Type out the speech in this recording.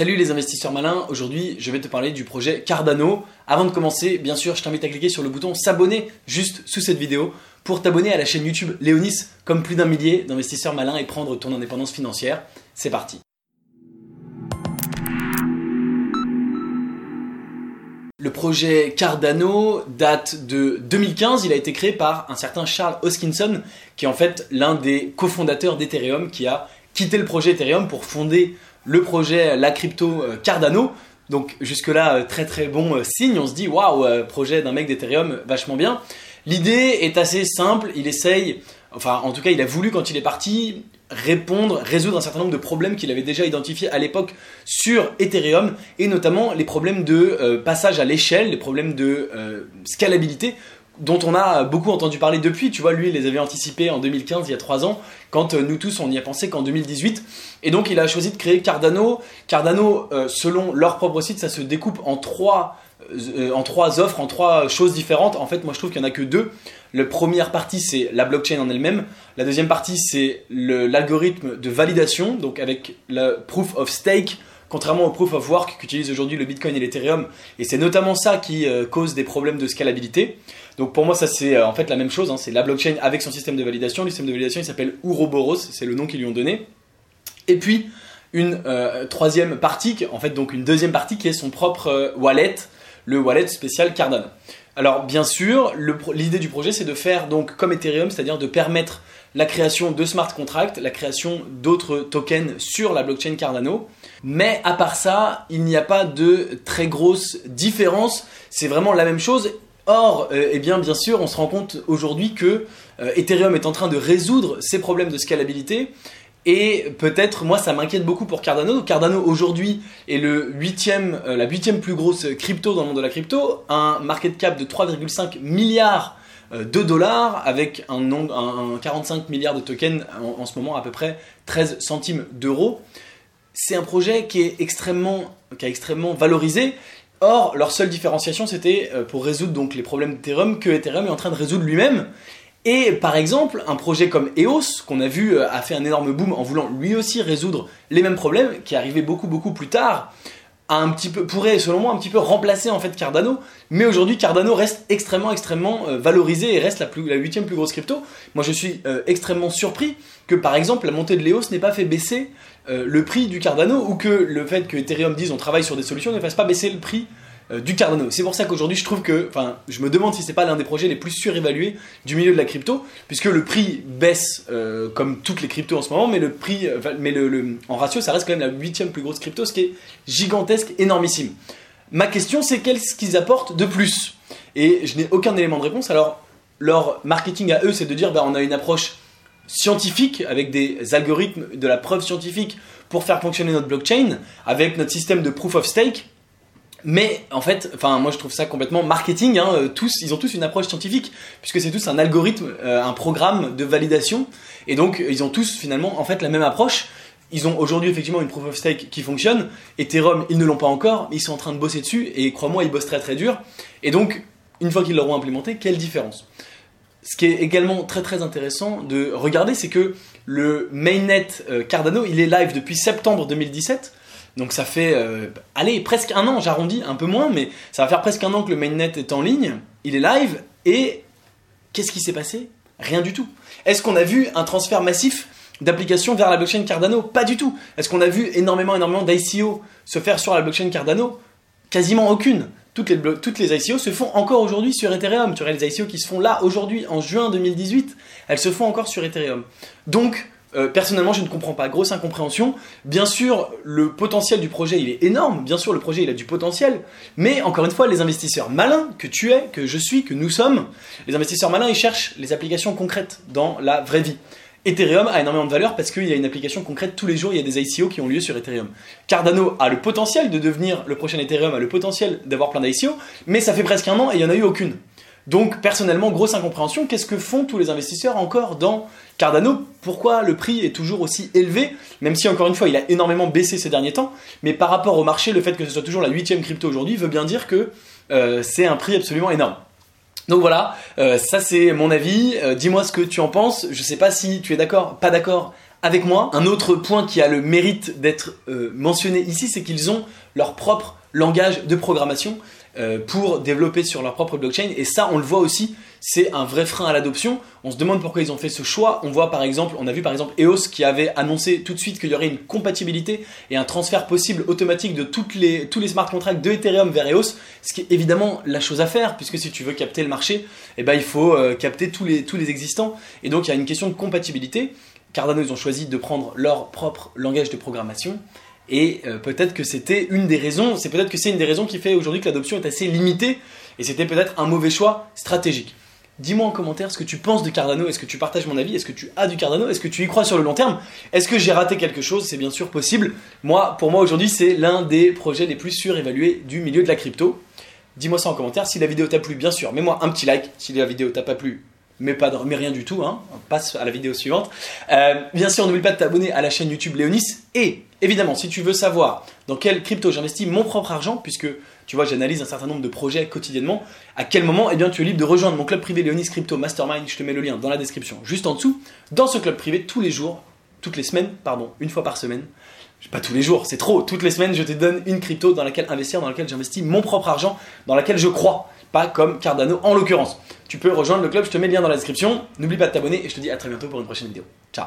Salut les investisseurs malins, aujourd'hui je vais te parler du projet Cardano. Avant de commencer, bien sûr, je t'invite à cliquer sur le bouton s'abonner juste sous cette vidéo pour t'abonner à la chaîne YouTube Léonis comme plus d'un millier d'investisseurs malins et prendre ton indépendance financière. C'est parti. Le projet Cardano date de 2015, il a été créé par un certain Charles Hoskinson qui est en fait l'un des cofondateurs d'Ethereum qui a quitté le projet Ethereum pour fonder le projet, la crypto euh, Cardano. Donc jusque-là, euh, très très bon euh, signe. On se dit, waouh, projet d'un mec d'Ethereum, vachement bien. L'idée est assez simple. Il essaye, enfin en tout cas, il a voulu quand il est parti répondre, résoudre un certain nombre de problèmes qu'il avait déjà identifiés à l'époque sur Ethereum et notamment les problèmes de passage à l'échelle, les problèmes de scalabilité dont on a beaucoup entendu parler depuis. Tu vois, lui, il les avait anticipés en 2015, il y a trois ans, quand euh, nous tous, on y a pensé qu'en 2018. Et donc, il a choisi de créer Cardano. Cardano, euh, selon leur propre site, ça se découpe en trois, euh, en trois offres, en trois choses différentes. En fait, moi, je trouve qu'il n'y en a que deux. La première partie, c'est la blockchain en elle-même. La deuxième partie, c'est l'algorithme de validation, donc avec le proof of stake contrairement au proof of work qu'utilise aujourd'hui le Bitcoin et l'Ethereum. Et c'est notamment ça qui euh, cause des problèmes de scalabilité. Donc pour moi, ça c'est euh, en fait la même chose. Hein. c'est la blockchain avec son système de validation. Le système de validation, il s'appelle Ouroboros, c'est le nom qu'ils lui ont donné. Et puis une euh, troisième partie, en fait donc une deuxième partie qui est son propre wallet, le wallet spécial Cardano. Alors bien sûr, l'idée du projet c'est de faire donc comme Ethereum, c'est-à-dire de permettre la création de smart contracts, la création d'autres tokens sur la blockchain Cardano. Mais à part ça, il n'y a pas de très grosse différence. C'est vraiment la même chose. Or, euh, eh bien, bien sûr, on se rend compte aujourd'hui que euh, Ethereum est en train de résoudre ces problèmes de scalabilité. Et peut-être, moi, ça m'inquiète beaucoup pour Cardano. Cardano aujourd'hui est le huitième, euh, la huitième plus grosse crypto dans le monde de la crypto, un market cap de 3,5 milliards de dollars avec un, 45 milliards de tokens en, ce moment à peu près 13 centimes d'euros c'est un projet qui est extrêmement, extrêmement valorisé. Or, leur seule différenciation, c'était euh, pour résoudre donc les problèmes d'Ethereum que Ethereum est en train de résoudre lui-même. Et par exemple, un projet comme EOS, qu'on a vu euh, a fait un énorme boom en voulant lui aussi résoudre les mêmes problèmes, qui arrivé beaucoup beaucoup plus tard, un petit peu, pourrait selon moi un petit peu remplacer en fait Cardano. Mais aujourd'hui, Cardano reste extrêmement extrêmement euh, valorisé et reste la, huitième plus grosse crypto. Moi, je suis extrêmement surpris que par exemple la montée de l'EOS n'ait pas fait baisser euh, le prix du Cardano ou que le fait que Ethereum dise on travaille sur des solutions ne fasse pas baisser le prix euh, du Cardano. C'est pour ça qu'aujourd'hui je trouve que, enfin, je me demande si c'est pas l'un des projets les plus surévalués du milieu de la crypto, puisque le prix baisse euh, comme toutes les cryptos en ce moment, mais le prix, mais le, en ratio, ça reste quand même la huitième plus grosse crypto, ce qui est gigantesque, énormissime. Ma question, c'est qu'est-ce qu'ils apportent de plus? Et je n'ai aucun élément de réponse. Alors, leur marketing à eux, c'est de dire, ben, on a une approche scientifique, avec des algorithmes de la preuve scientifique pour faire fonctionner notre blockchain, avec notre système de proof of stake. Mais en fait, enfin moi je trouve ça complètement marketing. Hein, euh, tous, ils ont tous une approche scientifique puisque c'est tous un algorithme, euh, un programme de validation, et donc ils ont tous finalement en fait la même approche. Ils ont aujourd'hui effectivement une proof of stake qui fonctionne. Ethereum, ils ne l'ont pas encore, ils sont en train de bosser dessus et crois-moi, ils bossent très très dur. Et donc, une fois qu'ils l'auront implémenté, quelle différence? Ce qui est également très très intéressant de regarder, c'est que le mainnet euh, Cardano, il est live depuis septembre 2017. Donc ça fait, euh, allez, presque un an, j'arrondis un peu moins, mais ça va faire presque un an que le mainnet est en ligne. Il est live et qu'est-ce qui s'est passé? Rien du tout. Est-ce qu'on a vu un transfert massif d'applications vers la blockchain Cardano? Pas du tout. Est-ce qu'on a vu énormément, énormément d'ICO se faire sur la blockchain Cardano? Quasiment aucune toutes les, toutes les ICO se font encore aujourd'hui sur Ethereum. Tu vois, les ICO qui se font là aujourd'hui, en juin 2018, elles se font encore sur Ethereum. Donc, euh, personnellement, je ne comprends pas. Grosse incompréhension. Bien sûr, le potentiel du projet, il est énorme. Bien sûr, le projet, il a du potentiel. Mais encore une fois, les investisseurs malins que tu es, que je suis, que nous sommes, les investisseurs malins, ils cherchent les applications concrètes dans la vraie vie. Ethereum a énormément de valeur parce qu'il y a une application concrète tous les jours, il y a des ICO qui ont lieu sur Ethereum. Cardano a le potentiel de devenir le prochain Ethereum, a le potentiel d'avoir plein d'ICO, mais ça fait presque un an et il n'y en a eu aucune. Donc personnellement, grosse incompréhension, qu'est-ce que font tous les investisseurs encore dans Cardano? Pourquoi le prix est toujours aussi élevé? Même si encore une fois, il a énormément baissé ces derniers temps, mais par rapport au marché, le fait que ce soit toujours la huitième crypto aujourd'hui veut bien dire que euh, c'est un prix absolument énorme. Donc voilà, euh, ça c'est mon avis. Euh, dis-moi ce que tu en penses. Je sais pas si tu es d'accord, pas d'accord avec moi. Un autre point qui a le mérite d'être mentionné ici, c'est qu'ils ont leur propre langage de programmation euh, pour développer sur leur propre blockchain. Et ça, on le voit aussi, c'est un vrai frein à l'adoption. On se demande pourquoi ils ont fait ce choix. On voit par exemple, on a vu par exemple EOS qui avait annoncé tout de suite qu'il y aurait une compatibilité et un transfert possible automatique de toutes les, tous les smart contracts de Ethereum vers EOS, ce qui est évidemment la chose à faire, puisque si tu veux capter le marché, eh ben, il faut euh, capter tous les, tous les existants. Et donc il y a une question de compatibilité. Cardano, ils ont choisi de prendre leur propre langage de programmation. Et euh, peut-être que c'était une des raisons, c'est peut-être que c'est une des raisons qui fait aujourd'hui que l'adoption est assez limitée, et c'était peut-être un mauvais choix stratégique. Dis-moi en commentaire ce que tu penses de Cardano, est-ce que tu partages mon avis, est-ce que tu as du Cardano, est-ce que tu y crois sur le long terme, est-ce que j'ai raté quelque chose, c'est bien sûr possible. Moi, pour moi aujourd'hui, c'est l'un des projets les plus surévalués du milieu de la crypto. Dis-moi ça en commentaire, si la vidéo t'a plu, bien sûr, mets-moi un petit like, si la vidéo t'a pas plu, mais, pas, mais rien du tout, hein. on passe à la vidéo suivante. Euh, bien sûr, n'oublie pas de t'abonner à la chaîne YouTube Léonis. Et évidemment, si tu veux savoir dans quelle crypto j'investis mon propre argent, puisque tu vois, j'analyse un certain nombre de projets quotidiennement, à quel moment eh bien, tu es libre de rejoindre mon club privé Léonis Crypto Mastermind, je te mets le lien dans la description juste en dessous. Dans ce club privé, tous les jours, toutes les semaines, pardon, une fois par semaine, pas tous les jours, c'est trop, toutes les semaines, je te donne une crypto dans laquelle investir, dans laquelle j'investis mon propre argent, dans laquelle je crois, pas comme Cardano en l'occurrence tu peux rejoindre le club, je te mets le lien dans la description. N'oublie pas de t'abonner et je te dis à très bientôt pour une prochaine vidéo. Ciao